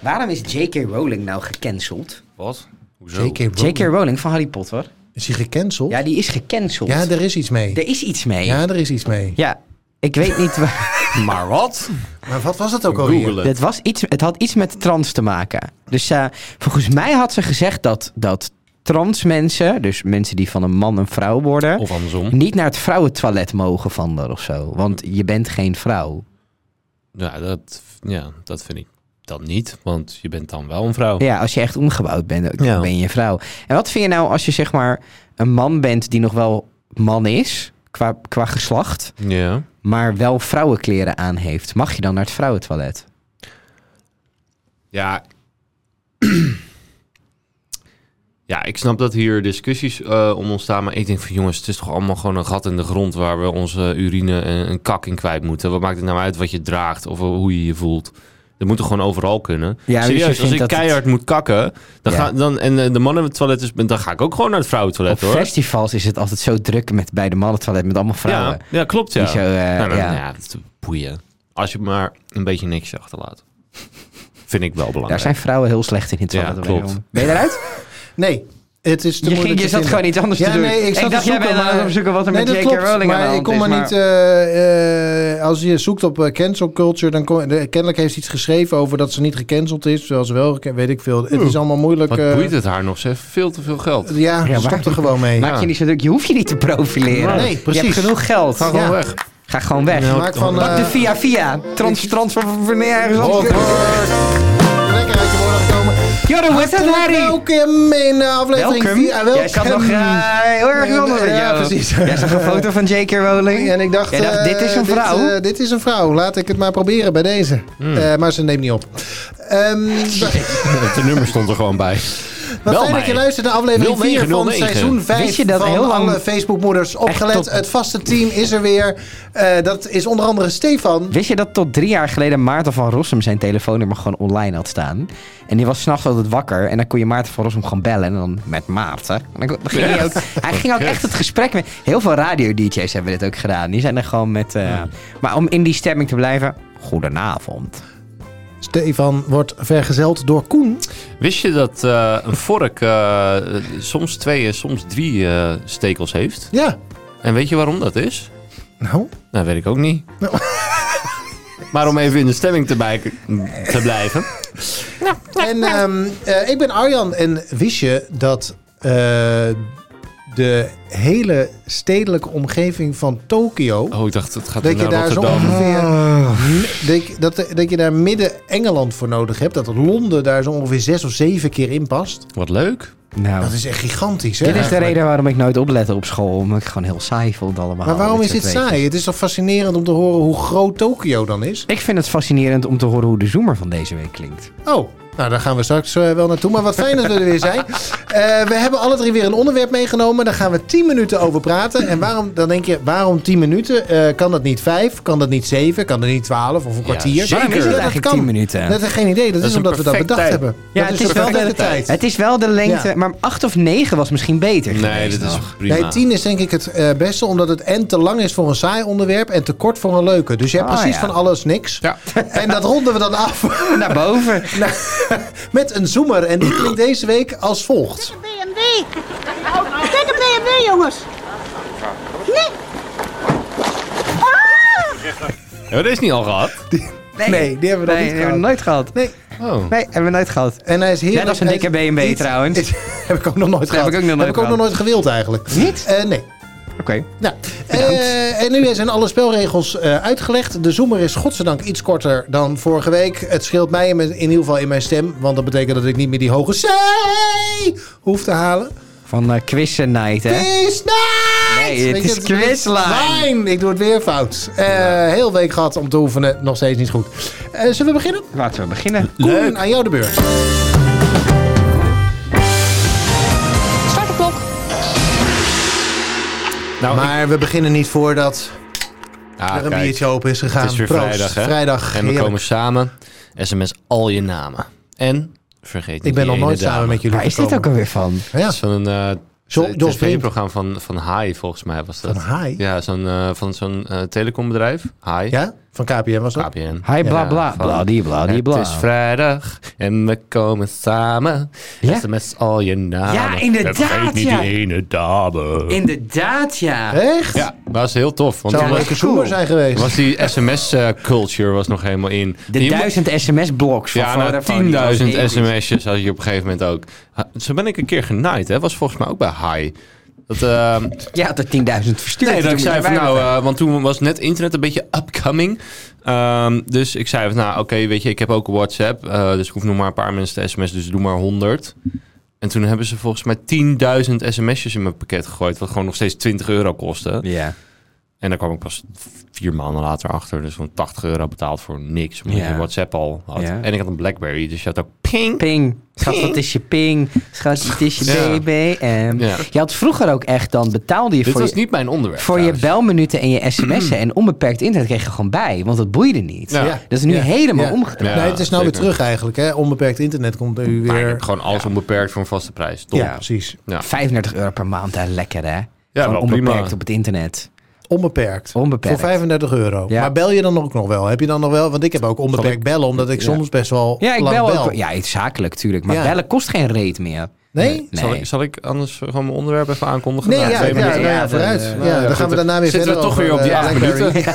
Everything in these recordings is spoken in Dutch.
Waarom is J.K. Rowling nou gecanceld? Wat? Hoezo? J.K. Rowling. J.K. Rowling van Harry Potter. Is hij gecanceld? Ja, die is gecanceld. Ja, er is iets mee. Er is iets mee. Ja, er is iets mee. Ja, ik weet niet waar. Maar wat? Maar wat was het ook alweer? Google het. Was iets, het had iets met trans te maken. Dus eh, volgens mij had ze gezegd dat, dat trans mensen, dus mensen die van een man een vrouw worden, Of andersom. niet naar het vrouwentoilet mogen van of zo. Want je bent geen vrouw. Ja dat, ja, dat vind ik dan niet. Want je bent dan wel een vrouw. Ja, als je echt omgebouwd bent, dan Ja. ben je vrouw. En wat vind je nou als je zeg maar een man bent die nog wel man is, qua, qua geslacht, Ja. maar wel vrouwenkleren aan heeft? Mag je dan naar het vrouwentoilet? Ja. ja, ik snap dat hier discussies eh, om ontstaan. Maar ik denk van jongens, het is toch allemaal gewoon een gat in de grond waar we onze urine en een kak in kwijt moeten. Wat maakt het nou uit wat je draagt of hoe je je voelt? Dat moet toch gewoon overal kunnen? Ja, dus Serieus, als ik het- keihard moet kakken, dan Ja. ga, dan, en eh, de mannen het toilet is, dan ga ik ook gewoon naar het vrouwentoilet Op hoor. festivals is het altijd zo druk met bij de mannentoilet met allemaal vrouwen. Ja, ja, klopt ja. Zo, eh, nou, nou, ja. ja. dat is boeien. Als je maar een beetje niks achterlaat. Vind ik wel belangrijk. Daar zijn vrouwen heel slecht in in het Ja, toilet. klopt. wederom. Ben je eruit? Nee, het is te Je, ging, je te zat gewoon iets anders Ja, te doen. nee, ik zat te dacht, jij zoeken, bent aan het maar- opzoeken wat er Nee, met dat J.K. klopt, Rowling aan de maar ik kom is. maar niet... eh, eh, als je zoekt op eh, cancel culture, dan kom, de, kennelijk heeft ze iets geschreven over dat ze niet gecanceld is. Terwijl ze wel, weet ik veel. Het is allemaal moeilijk. Wat boeit het haar nog? Ze heeft veel te veel geld. Ja, Ja, stop maar- er gewoon mee. Maak je niet zo druk. Je hoeft je niet te profileren. Nee, Je precies. hebt genoeg geld. Ga gewoon Ja. weg. Ga gewoon weg. Maak van, Pak de via via. Trans, transfer van nergens anders. Lekker uit je. Jorre, hoe is het, Harry? Welkom in eh, aflevering Welkom. 4. Ah, welkom. Jij zat nog eh, heel erg anders. Ja, Ja, precies. Jij zag een foto van J.K. Rowling. En ik dacht, eh, dit is een vrouw. Dit, eh, dit is een vrouw. Laat ik het maar proberen bij deze. Hmm. Eh, maar ze neemt niet op. Ehm, Het nummer stond er gewoon bij. Wat fijn dat je luistert naar aflevering 4 van 0909. seizoen 5 Wist je dat van heel lang- alle Facebookmoeders opgelet. Het vaste team is er weer. Eh, dat is onder andere Stefan. Wist je dat tot drie jaar geleden Maarten van Rossum zijn telefoonnummer gewoon online had staan? En die was s'nachts altijd wakker. En dan kon je Maarten van Rossum gewoon bellen. En dan met Maarten. En dan, dan ging hij, ook, hij ging ook echt het gesprek met... Heel veel radio-dj's hebben dit ook gedaan. Die zijn er gewoon met... eh, Maar om in die stemming te blijven... Goedenavond. Stefan wordt vergezeld door Koen. Wist je dat eh, een vork eh, soms twee, en soms drie eh, stekels heeft? Ja. En weet je waarom dat is? Nou, Nou, weet ik ook niet. Maar om even in de stemming te, bij- te blijven. En ehm, eh, ik ben Arjan en wist je dat eh, de hele stedelijke omgeving van Tokio... Oh, ik dacht, het gaat dat je naar daar zo ongeveer... Dat, je- dat, dat je daar midden Engeland voor nodig hebt. Dat Londen daar zo ongeveer zes of zeven keer in past. Wat leuk. Nou, Dat is echt gigantisch, hè? dit is de reden waarom ik nooit oplette op school. Omdat ik gewoon heel saai vond allemaal. Maar waarom is dit saai? Het is toch fascinerend om te horen hoe groot Tokio dan is? Ik vind het fascinerend om te horen hoe de zoomer van deze week klinkt. Oh, nou daar gaan we straks eh, wel naartoe. Maar wat fijn dat we er weer zijn. Eh, we hebben alle drie weer een onderwerp meegenomen. Daar gaan we 10 minuten over praten. En waarom, dan denk je, waarom 10 minuten? Eh, kan dat niet 5? Kan dat niet 7? Kan dat niet 12 of een kwartier? zeker. Waarom is dat eigenlijk kan. 10 minuten? Dat is geen idee. Dat, Dat is omdat we dat bedacht tijd. hebben. Ja, dat het is wel de, tijd. het is wel de lengte, Ja. maar 8 of 9 was misschien beter Nee, dit is nog. prima. Nee, 10 is denk ik het beste, omdat het en te lang is voor een saai onderwerp en te kort voor een leuke. Dus je hebt Ah, precies ja. van alles niks. Ja. En dat ronden we dan af Naar boven. met een zoomer. En die klinkt deze week als volgt. BMW. Kijk een BMW, jongens. Nee. Ja, dat is niet al gehad. Nee, die hebben we nog nee, niet die hebben we gehad. nooit gehad. Nee, Oh. Nee, hebben we nooit gehad. en hij is heerlijk. Net als een Hij dikke is BMW trouwens. heb ik ook nog nooit heb gehad. ik ook nog nooit heb ik ook nog nooit gewild eigenlijk. Niet? Eh, nee. Oké. Nou, eh, en nu zijn alle spelregels eh, uitgelegd. De zoomer is godzijdank iets korter dan vorige week. Het scheelt mij in, mijn- in ieder geval in mijn stem. Want dat betekent dat ik niet meer die hoge C hoef te halen. Van uh, Quizzen Night, hè? Quiz night! Nee, het is quizline. Line. Ik doe het weer fout. Eh, heel week gehad om te oefenen. Nog steeds niet goed. Eh, zullen we beginnen? Laten we beginnen. Koen, aan jou de beurt. Nou, ik- Maar we beginnen niet voordat Ah, er een kijk, biertje open is gegaan. Het is weer Proost. vrijdag, hè? Vrijdag, En we heerlijk. komen samen. SMS al je namen. En vergeet niet Ik ben nog nooit samen met jullie Waar is dit ook alweer van? Ja. Van een eh tv-programma van, van Hai, volgens mij was dat. Van Hai? Ja, zo'n, eh, van zo'n eh, telecombedrijf. Hai. Ja? Van KPN was dat? KPN. Hi, bla bla, die bla die bla. Het is vrijdag en we komen samen. Ja? SMS al je namen. Ja, inderdaad, En niet ja. die ene dame. Inderdaad, ja. Echt? Ja, dat was heel tof. Want Zou toen een leuke zijn geweest. was die SMS-culture was nog helemaal in. De duizend sms-bloks van Ja, nou, Vodafone, die was 10.000 episch. sms'jes had je op een gegeven moment ook. Ha- Zo ben ik een keer genaaid, hè. Was volgens mij ook bij High. Dat, ehm, Ja, had er 10.000 verstuurd. Nee, dat ik zei van nou, eh, want toen was net internet een beetje upcoming. Ehm, dus ik zei van nou, oké, weet je, ik heb ook een WhatsApp. eh, dus ik hoef nog maar een paar mensen te sms, dus doe maar 100. En toen hebben ze volgens mij 10.000 sms'jes in mijn pakket gegooid, wat gewoon nog steeds 20 euro kostte. Ja. En daar kwam ik pas vier maanden later achter. Dus gewoon 80 euro betaald voor niks, omdat Ja. je WhatsApp al had. Ja. En ik had een Blackberry, dus je had ook ping. Ping. Schat, wat is je ping? Schat, wat is je Ja. BBM? Ja. Je had vroeger ook echt, dan betaalde je Dit voor was je... niet mijn onderwerp. Voor je belminuten en je sms'en en onbeperkt internet kreeg je gewoon bij. Want dat boeide niet. Ja. Ja. Dat is nu Ja. helemaal Ja. omgedraaid. Ja, nee, het is nou zeker. weer terug eigenlijk. Hè? Onbeperkt internet komt er nu Maar ik weer. heb gewoon alles onbeperkt voor een vaste prijs. Top. Ja, precies. Ja. 35 euro per maand, hè. lekker hè? Ja, Gewoon onbeperkt prima. op het internet. Onbeperkt. Onbeperkt. Voor 35 euro. Ja. Maar bel je dan ook nog wel? Heb je dan nog wel? Want ik heb ook onbeperkt bellen, omdat ik Ja. soms best wel Ja, ik lang bel bel. ook. Ja, iets zakelijk natuurlijk. Maar Ja. bellen kost geen reet meer. Nee? Nee. Zal, ik, zal ik anders gewoon mijn onderwerp even aankondigen? Nee, ja, ja, nou ja, Ja, vooruit. Ja, eh, ja, dan goed, gaan we daarna weer zitten we toch weer op die eh, acht Blackberry.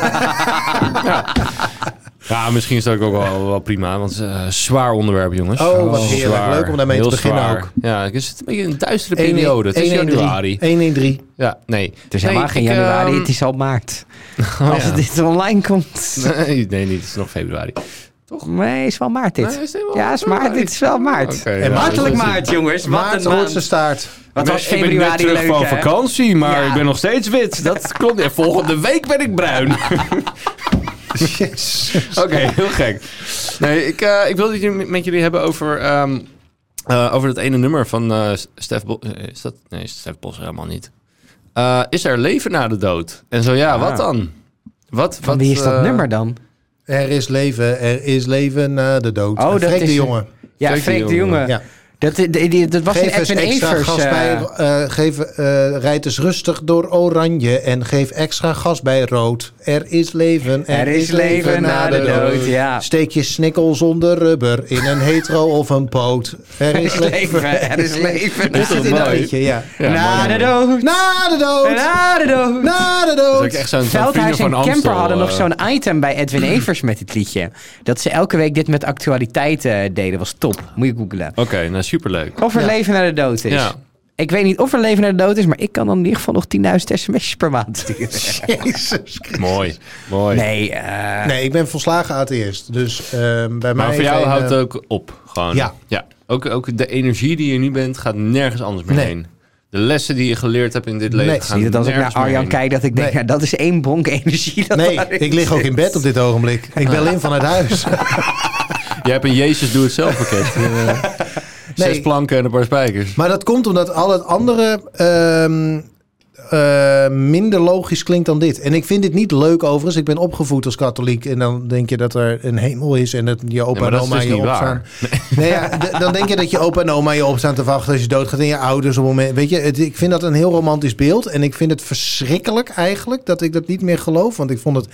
Ja, misschien is dat ook wel, wel, prima, want het is een zwaar onderwerp, jongens. Oh, wat heerlijk. Leuk om daarmee te beginnen zwaar. ook. Ja, het is een beetje een duistere periode. Het is 113. januari. 113. Ja, nee. Het is helemaal Nee, geen januari, ehm, het is al maart. oh, Als ja. dit online komt. Nee, nee, niet. Het is nog februari. Nee, het is wel maart dit. Nee, is het ja, het is maart. Dit is wel maart. Oké, En ja, Hartelijk maart, jongens. Wat Maart, een roodste maand. staart. Wat Ik was ben- ik ben net terug leuk, van hè? vakantie, maar Ja. ik ben nog steeds wit. Dat klopt. En volgende week ben ik bruin. Oké, heel gek. Nee, ik, eh, ik wilde het met jullie hebben over, ehm, eh, over dat ene nummer van eh Stef Bos. Is dat? Nee, Stef Bos helemaal niet. Eh, is er leven na de dood? En zo ja, Ah. wat dan? Wat, Van wat, wie is dat nummer dan? Er is leven, er is leven na de dood. Oh, dat Freek is- de jongen. Ja, Freek de Freek de Jonge. Jonge. Ja. Dat, die, die- dat was Geef Edwin extra Evers. gas bij, eh, geef, eh, rijd eens rustig door oranje en geef extra gas bij rood. Er is leven, er is leven na de dood. Ja. Steek je snikkel zonder rubber in een hetero of een poot. Er Er is is leven. leven, er is leven. Dat zit in dat mooi. liedje, ja. Ja, na de dood. Na de dood! Na de dood. Na de Dat is ook dood! echt zo'n Veldhuis en Amstel. Kemper hadden nog eh, zo'n item bij Edwin Evers met dit liedje. Dat ze elke week dit met actualiteit eh, deden. Was top. Moet je googlen. Oké, nou superleuk. Of er Ja. leven naar de dood is. Ja. Ik weet niet of er leven naar de dood is, maar ik kan dan in ieder geval nog 10.000 sms'jes per maand sturen. Jezus Christus. Mooi, mooi. Nee, eh, Nee, ik ben volslagen atheïst. Dus ehm, bij mij... Maar voor jou geen, houdt het ook op. Gewoon. Ja. ja. Ook, ook de energie die je nu bent, gaat nergens anders meer Nee. heen. De lessen die je geleerd hebt in dit leven Nee, gaan dat als ik naar Arjan kijk, dat ik denk, Nee. ja, dat is één bonk energie. Dat Nee, ik lig ook in bed op dit ogenblik. Ik bel in vanuit huis. Je hebt een Jezus doe het zelf pakket. Zes Nee. planken en een paar spijkers. Maar dat komt omdat al het andere ehm, eh, minder logisch klinkt dan dit. En ik vind dit niet leuk overigens. Ik ben opgevoed als katholiek. En dan denk je dat er een hemel is en dat je opa Nee, en oma dus je opstaan. waar. Nee, ja, dan denk je dat je opa en oma je opstaan te wachten als je doodgaat en je ouders op het moment. Weet je, het- ik vind dat een heel romantisch beeld. En ik vind het verschrikkelijk eigenlijk dat ik dat niet meer geloof. Want ik vond het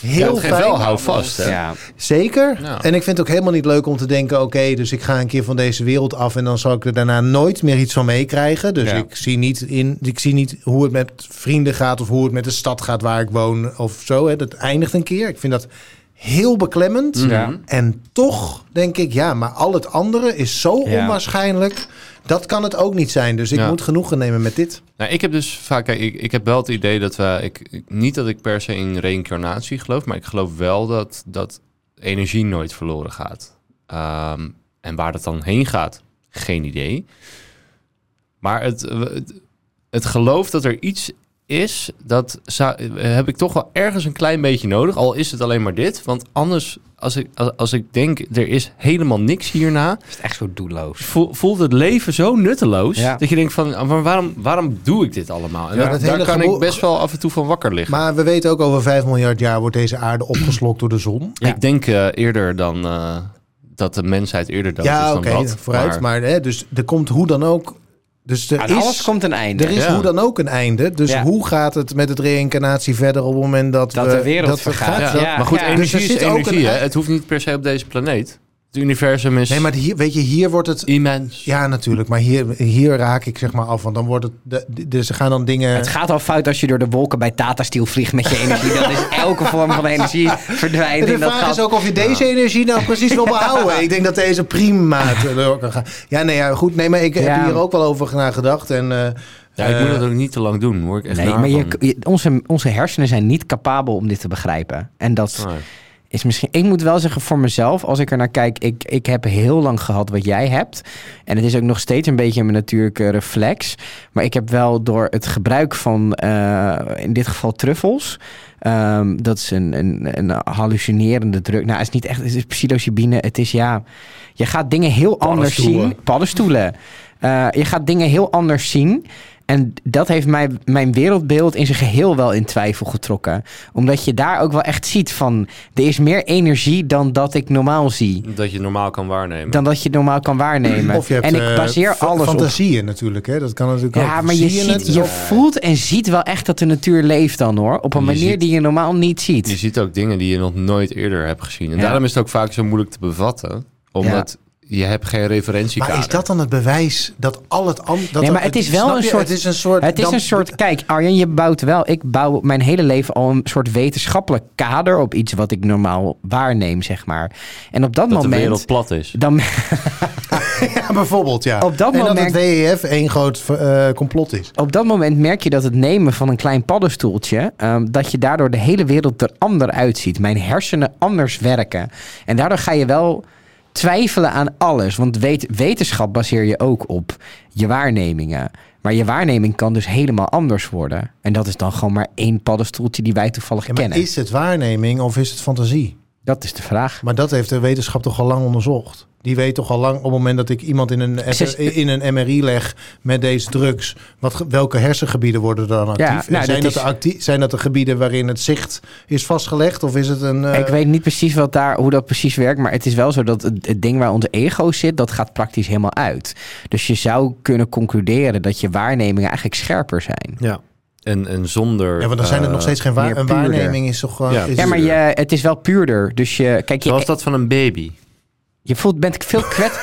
heel fijn. wel hou vast. Hè? Ja. Zeker. Ja. En ik vind het ook helemaal niet leuk om te denken: oké, dus ik ga een keer van deze wereld af en dan zal ik er daarna nooit meer iets van meekrijgen. Dus Ja. ik zie niet in, ik zie niet hoe het met vrienden gaat of hoe het met de stad gaat waar ik woon of zo. Hè. Dat eindigt een keer. Ik vind dat heel beklemmend. Ja. En toch denk ik, ja, maar al het andere is zo Ja. onwaarschijnlijk. Dat kan het ook niet zijn. Dus ik Ja. moet genoegen nemen met dit. Nou, ik heb dus vaak, kijk, ik, ik heb wel het idee dat we, ik, ik- niet dat ik per se in reïncarnatie geloof, maar ik geloof wel dat, dat energie nooit verloren gaat. Ehm, en waar dat dan heen gaat, geen idee. Maar het, het, het geloof dat er iets is, dat zou- heb ik toch wel ergens een klein beetje nodig. Al is het alleen maar dit. Want anders, als ik, als, als ik denk, er is helemaal niks hierna, is het echt zo doelloos. voel- voelt het leven zo nutteloos. Ja. Dat je denkt van, ah, maar waarom, waarom doe ik dit allemaal? En Ja, daar, dat daar hele kan ik best wel af en toe van wakker liggen. Maar we weten ook over 5 miljard jaar wordt deze aarde opgeslokt door de zon. Ja. Ik denk eh, eerder dan eh, dat de mensheid eerder dood is Ja, dan oké, dat. vooruit. Maar, hè, dus er komt hoe dan ook Dus er Aan is, alles komt een einde. er is Ja. hoe dan ook een einde. Dus Ja. hoe gaat het met het reïncarnatie verder op het moment dat, Dat we... de wereld dat vergaat. gaat Ja. dat- Ja. maar goed, ja. energie Dus er is energie. een- hè? Het hoeft niet per se op deze planeet. Het universum is Nee, maar hier, weet je, hier wordt het... immens. Ja, natuurlijk. Maar hier, hier raak ik zeg maar af. Want dan wordt het... De, de- dus er gaan dan dingen... Het gaat al fout als je door de wolken bij Tata Steel vliegt met je energie. Dan is elke vorm van energie verdwijnt. de in dat vraag is ook of je deze energie nou precies wil behouden. Ik denk dat deze prima door kan gaan. Ja, nee, ja, goed. Nee, maar ik Ja. heb hier ook wel over nagedacht. En, eh, Ja, ik moet eh, dat ook niet te lang doen. Hoor ik echt Nee, maar je, onze, onze hersenen zijn niet capabel om dit te begrijpen. En dat Nee. Is misschien. Ik moet wel zeggen voor mezelf, als ik er naar kijk, ik, ik heb heel lang gehad wat jij hebt. En het is ook nog steeds een beetje mijn natuurlijke reflex. Maar ik heb wel door het gebruik van, eh, in dit geval truffels. ehm, dat is een, een, een hallucinerende druk. Nou, het is niet echt, het is psilocybine. Het is ja, je gaat dingen heel anders zien. Paddenstoelen. Eh, je gaat dingen heel anders zien. En dat heeft mij, mijn wereldbeeld in zijn geheel wel in twijfel getrokken. Omdat je daar ook wel echt ziet van... er is meer energie dan dat ik normaal zie. Dat je normaal kan waarnemen. Dan dat je normaal kan waarnemen. Of je hebt en ik eh, baseer fa- alles op... fantasieën natuurlijk. Hè? Dat kan natuurlijk ook. Ja, maar je, Zie ziet, het? je voelt en ziet wel echt dat de natuur leeft dan hoor. Op een manier ziet- die je normaal niet ziet. Je ziet ook dingen die je nog nooit eerder hebt gezien. En Ja. daarom is het ook vaak zo moeilijk te bevatten. Omdat je hebt geen referentiekader. Maar is dat dan het bewijs dat al het andere... Nee, maar het is wel een soort- Het is een soort... Het is dan- een soort, kijk Arjen, je bouwt wel, ik bouw mijn hele leven al een soort wetenschappelijk kader op iets wat ik normaal waarneem, zeg maar. En op dat, dat de moment, wereld plat is. dan, Ja, bijvoorbeeld, ja. Op dat en moment- dat het WEF één groot eh, complot is. op dat moment merk je dat het nemen van een klein paddenstoeltje, ehm, dat je daardoor de hele wereld er ander uitziet. Mijn hersenen anders werken. En daardoor ga je wel twijfelen aan alles. Want weet, wetenschap baseer je ook op je waarnemingen. Maar je waarneming kan dus helemaal anders worden. En dat is dan gewoon maar één paddenstoeltje die wij toevallig Ja, maar kennen. is het waarneming of is het fantasie? Dat is de vraag. Maar dat heeft de wetenschap toch al lang onderzocht. Die weet toch al lang op het moment dat ik iemand in een, in een MRI leg met deze drugs, wat, welke hersengebieden worden er dan actief? Ja, nou, zijn, dat is- zijn dat de gebieden waarin het zicht is vastgelegd? Of is het een. eh, Ik weet niet precies wat daar, hoe dat precies werkt. Maar het is wel zo dat het, het ding waar onze ego zit, dat gaat praktisch helemaal uit. Dus je zou kunnen concluderen dat je waarnemingen eigenlijk scherper zijn. Ja. En, en zonder... Ja, want dan zijn het eh, nog steeds geen waar, een waarneming is toch gewoon. Ja. is- Ja, maar je, het is wel puurder. Dus je, kijk, Zoals je, dat van een baby. Je voelt, bent veel kwets.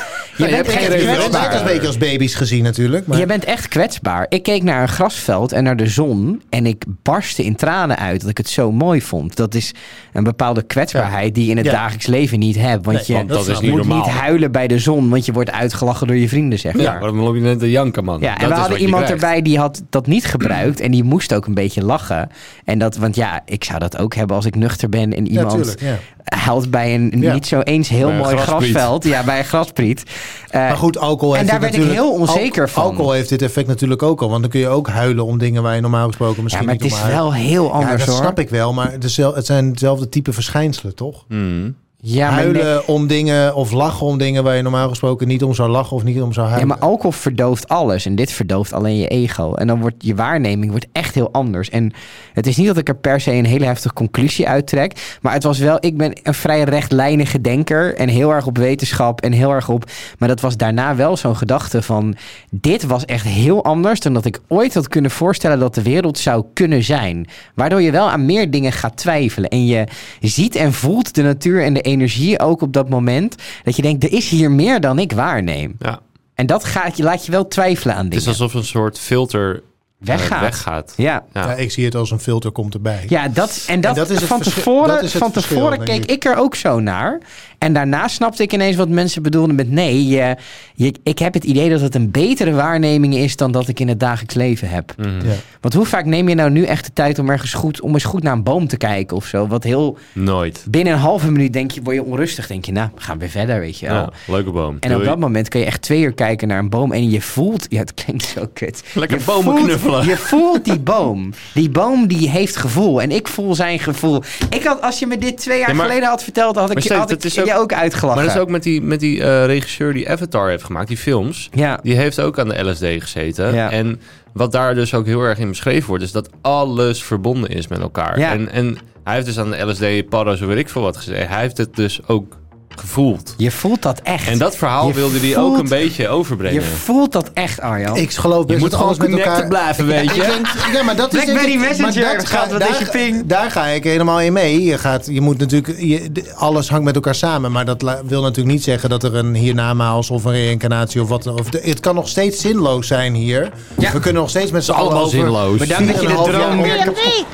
Je je bent hebt geen kwetsbaar. een beetje als baby's gezien natuurlijk. Maar Je bent echt kwetsbaar. Ik keek naar een grasveld en naar de zon en ik barstte in tranen uit dat ik het zo mooi vond. Dat is een bepaalde kwetsbaarheid die je in het Ja. dagelijks leven niet hebt. Want Nee, je want dat is niet moet normaal. niet huilen bij de zon, want je wordt uitgelachen door je vrienden, zeg maar. Ja, waarom loop je net de janken, man? Ja, Dat en we is hadden iemand krijgt. erbij die had dat niet gebruikt en die moest ook een beetje lachen. En dat, want ja, ik zou dat ook hebben als ik nuchter ben en ja, iemand tuurlijk. Ja. huilt bij een Ja. niet zo eens heel mooi graspriet. grasveld. Ja, bij een graspriet. Eh, Maar goed, alcohol en heeft daar dit werd ik natuurlijk- heel onzeker al- van. Alcohol heeft dit effect natuurlijk ook al. Want dan kun je ook huilen om dingen waar je normaal gesproken ja, misschien maar het niet is wel heel Ja, anders dat hoor. snap ik wel. Maar het, zijn hetzelfde type verschijnselen, toch? Hmm. Ja, huilen nee- om dingen of lachen om dingen waar je normaal gesproken niet om zou lachen of niet om zou Ja, huilen. maar alcohol verdooft alles en dit verdooft alleen je ego. En dan wordt je waarneming wordt echt heel anders. En het is niet dat ik er per se een hele heftige conclusie uittrek. Maar het was wel, ik ben een vrij rechtlijnige denker. En heel erg op wetenschap en heel erg op... Maar dat was daarna wel zo'n gedachte van... Dit was echt heel anders dan dat ik ooit had kunnen voorstellen dat de wereld zou kunnen zijn. Waardoor je wel aan meer dingen gaat twijfelen. En je ziet en voelt de natuur en de energie ook op dat moment. Dat je denkt, er is hier meer dan ik waarneem. Ja, En dat gaat, je laat je wel twijfelen aan het dingen. is alsof een soort filter eh, Weggaat. weggaat. Ja. Ja. Ja, ik zie het als een filter komt erbij. Ja, dat, en dat, dat is het van tevoren, dat is het van tevoren keek ik. ik er ook zo naar. En daarna snapte ik ineens wat mensen bedoelden met... nee, je, je, ik heb het idee dat het een betere waarneming is... dan dat ik in het dagelijks leven heb. Mhm. Ja. Want hoe vaak neem je nou nu echt de tijd om, ergens goed, om eens goed naar een boom te kijken of zo? Wat heel... Nooit. Binnen een halve minuut denk je, word je onrustig. Denk je, nou, we gaan weer verder, weet je wel. Ja, leuke boom. En op dat moment kun je echt twee uur kijken naar een boom en je voelt... Ja, het klinkt zo kut. Lekker je bomen voelt- knuffelen. Je voelt die boom. Die boom die heeft gevoel. En ik voel zijn gevoel. Ik had, als je me dit twee jaar Ja, maar- geleden had verteld... had ik, je, Steve, had ik dat is ook- je ook uitgelachen. Maar dat is ook met die, met die eh, regisseur die Avatar heeft gemaakt, die films. Ja. Die heeft ook aan de LSD gezeten. Ja. En wat daar dus ook heel erg in beschreven wordt, is dat alles verbonden is met elkaar. Ja. En, en hij heeft dus aan de LSD, padden, zo weet ik veel wat gezegd. Hij heeft het dus ook gevoeld. Je voelt dat echt. En dat verhaal Je wilde hij ook een beetje overbrengen. Je voelt dat echt, Arjan. Ik geloof best Je moet dat alles gewoon met elkaar... blijven, weet je. Denk- ja, maar dat is Blackberry ik- maar Messenger dat gaat, wat is daar, je ping? Daar ga ik helemaal in mee. Je, gaat, je moet natuurlijk... Je, alles hangt met elkaar samen. Maar dat wil natuurlijk niet zeggen dat er een hiernamaals of een reïncarnatie of wat... Of de- het kan nog steeds zinloos zijn hier. Ja. We kunnen nog steeds met z'n allen allemaal over... zinloos. Bedankt dat je de 4,5 jaar droom weer... B&B.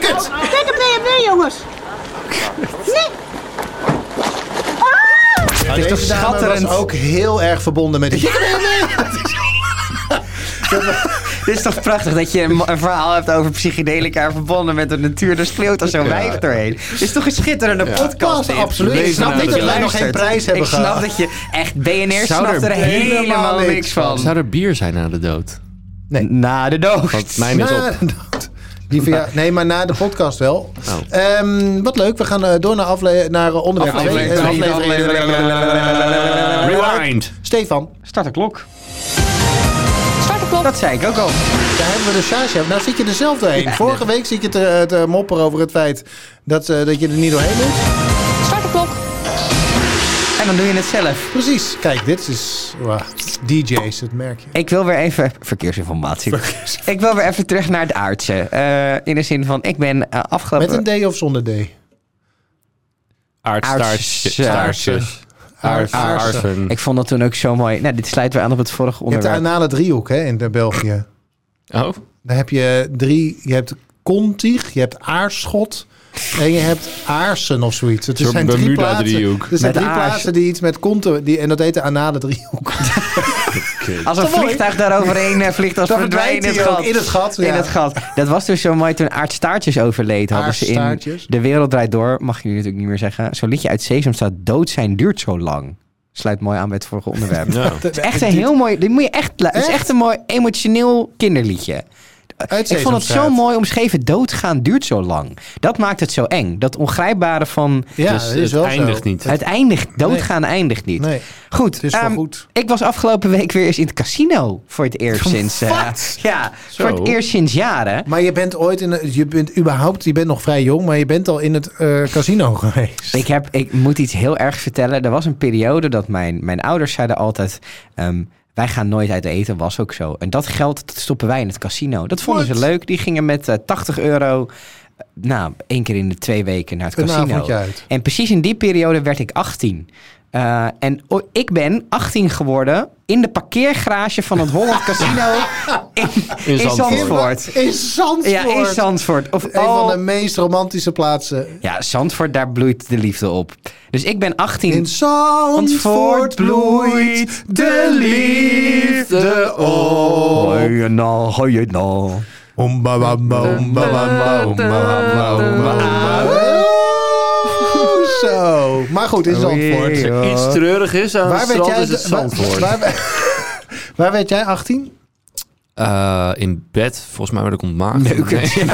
Kijk een B&B, jongens. Nee. Maar Het is toch schatterend? was ook heel erg verbonden met... Die... Dit is toch prachtig dat je een, een verhaal hebt over psychedelica verbonden met de natuur. Daar schreeuwt er zo'n wijf doorheen. Dit is toch een schitterende podcast dit? absoluut. Ik snap dat wij nog geen prijs hebben Ik snap dat je echt... BNR Zou snapt er helemaal niks van. Zou er bier zijn na de dood? Nee. Na de dood. Want mijn is Na op. Die nee, maar na de podcast wel. Oh. Ehm, wat leuk, we gaan eh, door naar, afle naar eh, onderwerp Aflevering 2. drie, Rewind. Stefan, Start de klok. Start de klok. Dat zei ik ook al. daar hebben we de charge. Nou zit je er zelf doorheen. Vorige week zit je te, te mopperen over het feit dat, eh, dat je er niet doorheen moet. Start de klok. Dan doe je het zelf. Precies. Kijk, dit is wow, DJ's, dat merk je. Ik wil weer even... Verkeersinformatie. Ik wil weer even terug naar het aardse. Eh, in de zin van, ik ben eh, afgelopen... Met een D of zonder D? Aardsen. Aardsen. Ik vond dat toen ook zo mooi. Nou, dit sluit weer aan op het vorige Je hebt de onderwerp. anale driehoek hè, in de België. Oh, Dan heb je drie. Je hebt kontig, je hebt aarschot en je hebt aarsen of zoiets. Het zijn drie plaatsen. Er zijn Met drie aars. plaatsen die iets met konten, die, en dat heet de anale driehoek. Als een vliegtuig daaroverheen eh, vliegt, als Dan verdwijnt in het verdwijnt gat. hij ook in het gat, In ja. het gat. Dat was dus zo mooi toen Aardstaartjes overleed. Hadden ze in Aardstaartjes? De Wereld Draait Door, mag je nu natuurlijk niet meer zeggen. Zo'n liedje uit Sesam staat, dood zijn duurt zo lang. Sluit mooi aan bij het vorige onderwerp. ja. Het is echt een heel mooi, dit moet je echt, het is echt een mooi emotioneel kinderliedje. Uit Ik vond het zo mooi omschreven. Doodgaan duurt zo lang. Dat maakt het zo eng. Dat ongrijpbare van Ja, dus het wel eindigt zo. niet. het eindigt. Doodgaan eindigt niet. Nee, Goed. het is wel ehm, goed. Ik was afgelopen week weer eens in het casino. Voor het eerst sinds... eh, Wat? ja, Zo. voor het eerst sinds jaren. Maar je bent ooit in, je bent überhaupt, je bent nog vrij jong, maar je bent al in het eh, casino geweest. Ik, heb, ik moet iets heel erg vertellen. Er was een periode dat mijn, mijn ouders zeiden altijd... ehm, wij gaan nooit uit eten, was ook zo. En dat geld dat stoppen wij in het casino. Dat vonden What? ze leuk. Die gingen met eh, 80 euro... eh, nou, één keer in de twee weken naar het casino. En precies in die periode werd ik 18. Eh, en ik ben 18 geworden in de parkeergarage van het Holland Casino in, in, In Zandvoort. In Zandvoort. Ja, in Zandvoort. Of, Een van oh, de meest romantische plaatsen. ja, Zandvoort, daar bloeit de liefde op. Dus ik ben 18. In Zandvoort bloeit de liefde op. Hoi al, hoi al. Omba, omba, Zo. Maar goed, in Zandvoort. jee, joh. Iets treurig is aan Waar het strand jij, is het waar, Zandvoort. waar, waar werd jij 18? Eh, in bed, volgens mij werd ik ontmaagd. Neuken. Nee,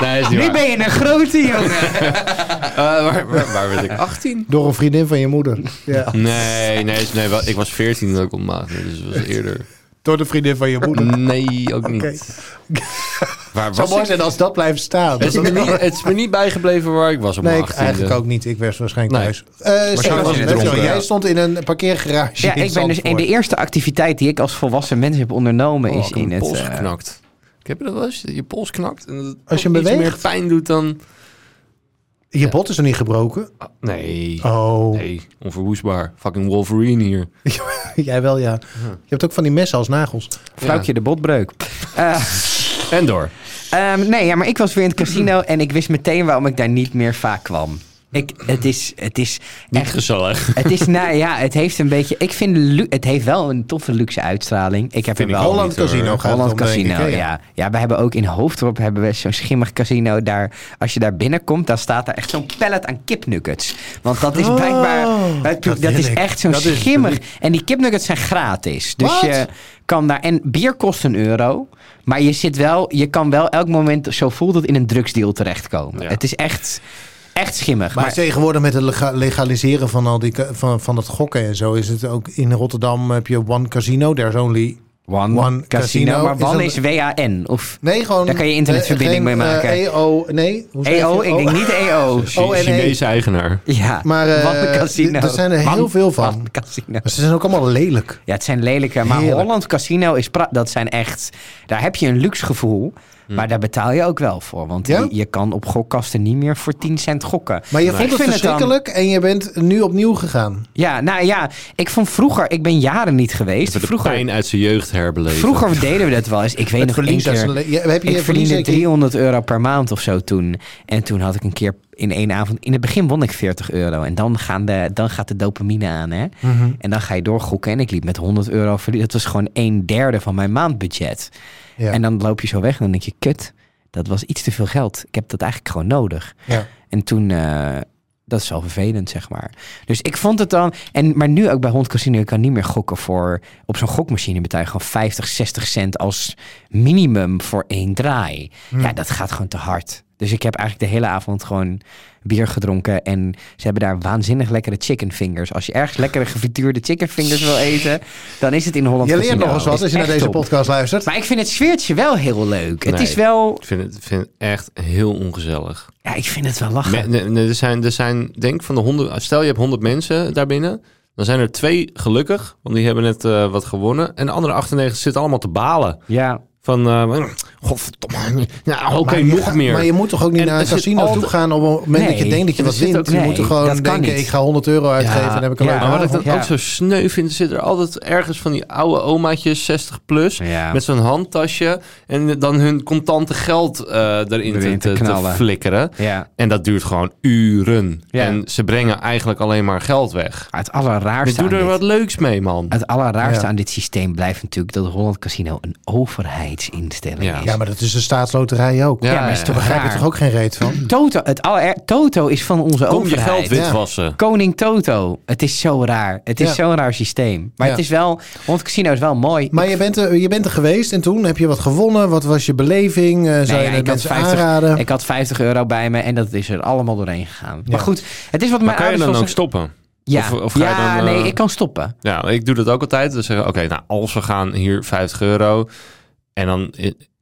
nee is niet Nu ben je een grote jongen. Eh, waar, waar, waar werd ik? 18? Door een vriendin van je moeder. Ja. Nee, nee, nee wel- ik was 14 toen ik ontmaagd werd, dus het was eerder. Door de vriendin van je moeder. Nee, ook niet. Oké. Waar Het was zou mooi ik? zijn als dat blijft staan. Het is, me niet, het is me niet bijgebleven waar ik was op Nee, mijn ik 18e. eigenlijk ook niet. Ik was waarschijnlijk Nee. thuis. Eh Stefan, was je net zo. dronken, jij stond in een parkeergarage Ja, in ik ben dus in Zandvoort. de eerste activiteit die ik als volwassen mens heb ondernomen Oh, is ik heb in mijn het... pols eh, geknakt. Ik heb je dat wel eens? Je pols knakt en dat het Als je hem iets beweegt? meer pijn doet dan... Je bot is er niet gebroken. Ah, nee. Oh, Nee, onverwoestbaar. Fucking Wolverine hier. jij wel ja. Je hebt ook van die messen als nagels. Vrouwtje de botbreuk. Eh, En door. Ehm, nee, ja, maar ik was weer in het casino en ik wist meteen waarom ik daar niet meer vaak kwam. Ik, het is, het is Niet echt gezellig. Het is, nou ja, het heeft een beetje. Ik vind het heeft wel een toffe luxe uitstraling. Ik heb Vind er ik wel. ook. Holland niet. Casino gaat Holland Casino, ik, ja. ja. wij hebben ook in Hoofddorp hebben we zo'n schimmig casino. Daar, als je daar binnenkomt, dan staat daar echt zo'n pallet aan kipnuggets. Want dat is Oh, blijkbaar, dat, dat is ik. echt zo'n schimmig. En die kipnuggets zijn gratis. Dus je kan daar, en bier kost een euro. Maar je zit wel, je kan wel elk moment, zo voelt het, in een drugsdeal terechtkomen. Ja. Het is echt, echt schimmig. Maar, Maar, tegenwoordig met het lega- legaliseren van al die van, van het gokken en zo is het ook in Rotterdam heb je one casino, there's only One, One Casino. Casino Maar is WAN is W-A-N. Of Nee, gewoon... Daar kan je internetverbinding eh, geen, mee maken. eh, EO, nee. hoe schrijf EO, je? ik denk niet EO. Oh, en Chinese eigenaar. Ja, Maar eh, One Casino. er zijn er heel One- veel van. One Casino. Maar ze zijn ook allemaal lelijk. Ja, het zijn lelijke. Maar Heerlijk. Holland Casino is... pra- Dat zijn echt... Daar heb je een luxe gevoel. Maar daar betaal je ook wel voor. Want Ja? je, je kan op gokkasten niet meer voor 10 cent gokken. Maar je vond het vind dan- verschrikkelijk en je bent nu opnieuw gegaan. Ja, nou ja. Ik vond vroeger... Ik ben jaren niet geweest. De Vroeger, pijn uit zijn jeugd herbeleven. vroeger deden we dat wel eens. Ik weet Het nog één keer... zijn le- Ja, heb je Ik verdiende verlies- 300 euro per maand of zo toen. En toen had ik een keer in één avond... In het begin won ik 40 euro. En dan, gaan de, dan gaat de dopamine aan, hè. Mhm. En dan ga je doorgokken. En ik liep met 100 euro. Dat was gewoon een derde van mijn maandbudget. Ja. En dan loop je zo weg en dan denk je... Kut, dat was iets te veel geld. Ik heb dat eigenlijk gewoon nodig. Ja. En toen... eh, dat is wel vervelend, zeg maar. Dus ik vond het dan... En, maar nu ook bij Hond Casino, je kan niet meer gokken voor... Op zo'n gokmachine betaal je gewoon 50, 60 cent als minimum voor één draai. Hm. Ja, dat gaat gewoon te hard. Dus ik heb eigenlijk de hele avond gewoon bier gedronken. En ze hebben daar waanzinnig lekkere chicken fingers. Als je ergens lekkere gefrituurde chicken fingers wil eten... dan is het in Holland Je leert nog eens wat als je naar deze top. podcast luistert. Maar ik vind het sfeertje wel heel leuk. Het is wel... Ik vind het, vind het echt heel ongezellig. Ja, ik vind het wel lachen. Me- ne- ne- er, zijn, er zijn, denk van de honderd... Stel je hebt 100 mensen daarbinnen. Dan zijn er twee gelukkig, want die hebben net eh, wat gewonnen. En de andere 98 zitten allemaal te balen. Ja, Van, eh godverdomme, nou, oké, Maar je nog meer. Maar je moet toch ook niet En naar een casino altijd- toe gaan op het moment dat je denkt dat je wat wint. ook- je nee, moet er gewoon denken, niet. ik ga 100 euro uitgeven Ja, en dan heb ik een ja, leuke maar wat ik dan ook zo sneu vind, zit er altijd ergens van die oude omaatjes, 60 plus, Ja. met zo'n handtasje en dan hun contante geld eh, erin te, te te, flikkeren. ja. En dat duurt gewoon uren. En ze brengen eigenlijk alleen maar geld weg. Maar het Dus allerraarste, doe aan er dit, wat leuks mee, man. het allerraarste aan dit systeem blijft natuurlijk dat Holland Casino een overheidsinstelling is. Ja, maar dat is een staatsloterij ook. Ja, Ja, maar is ja, toch Daar begrijp je toch ook geen reet van? Toto, het aller, Toto is van onze Kom je overheid. geld witwassen. Koning Toto. Het is zo raar. Het is Ja. zo'n raar systeem. Maar Ja. het is wel... Holland Casino is wel mooi. Maar je bent, er, je bent er geweest en toen heb je wat gewonnen. Wat was je beleving? Eh, zou Nee, je ik, had mensen 50, aanraden? ik had 50 euro bij me en dat is er allemaal doorheen gegaan. Ja. Maar goed, het is wat Maar mijn kan je dan ook stoppen? Ja, Of- of ga je ja dan, eh, nee, ik kan stoppen. Ja, ik doe dat ook altijd. Dan zeggen oké, nou, als we gaan hier 50 euro. En dan,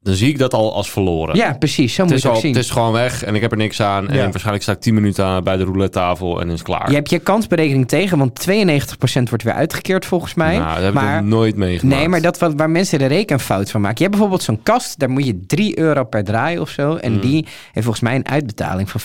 dan zie ik dat al als verloren. Ja, precies. Zo Het moet is, je het al, ook zien. het is gewoon weg en ik heb er niks aan. En waarschijnlijk sta ik 10 minuten aan bij de roulette tafel en is het klaar. Je hebt je kansberekening tegen, want 92% wordt weer uitgekeerd volgens mij. Nou, dat heb maar, ik nooit meegemaakt. Nee, maar dat wat, waar mensen de rekenfout van maken. Je hebt bijvoorbeeld zo'n kast, daar moet je 3 euro per draai of zo. Mm. En die heeft volgens mij een uitbetaling van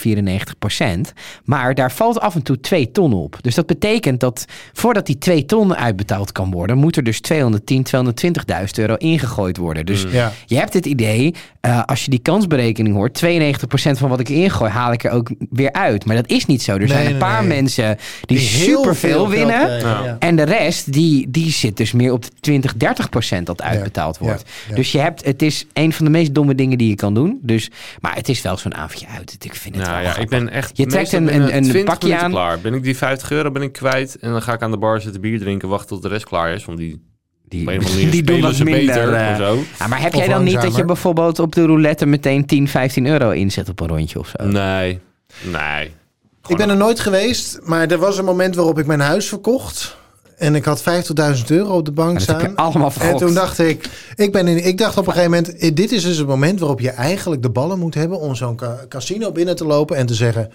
94%. Maar daar valt af en toe 2 ton op. Dus dat betekent dat voordat die 2 ton uitbetaald kan worden, moet er dus 210, 220.000 euro ingegooid worden. Dus Mm. Ja. je hebt het idee, eh, als je die kansberekening hoort, 92% van wat ik ingooi, haal ik er ook weer uit. Maar dat is niet zo. Er Nee, zijn een nee, paar nee. mensen die, superveel geld winnen. Ja. En de rest, die, die zit dus meer op de 20, 30 procent dat uitbetaald Ja, wordt. ja, ja. Dus je hebt, het is een van de meest domme dingen die je kan doen. Dus, maar het is wel zo'n avondje uit. Ik vind het Nou wel ja, ik ben echt. Je trekt een- een- een 20 pakje aan. klaar. Ben ik die 50 euro ben ik kwijt en dan ga ik aan de bar zitten bier drinken, wachten tot de rest klaar is, want die Die, doen wat ze minder. beter of zo. Ja, maar heb Of jij dan niet dat je bijvoorbeeld op de roulette meteen 10, 15 euro inzet op een rondje of zo? Nee, nee. Ik ben er nooit geweest, maar er was een moment waarop ik mijn huis verkocht. En ik had 50.000 euro op de bank dat staan. je allemaal En toen dacht ik, ik, ben in, ik dacht op een gegeven moment, eh, dit is dus het moment waarop je eigenlijk de ballen moet hebben om zo'n ca- casino binnen te lopen en te zeggen,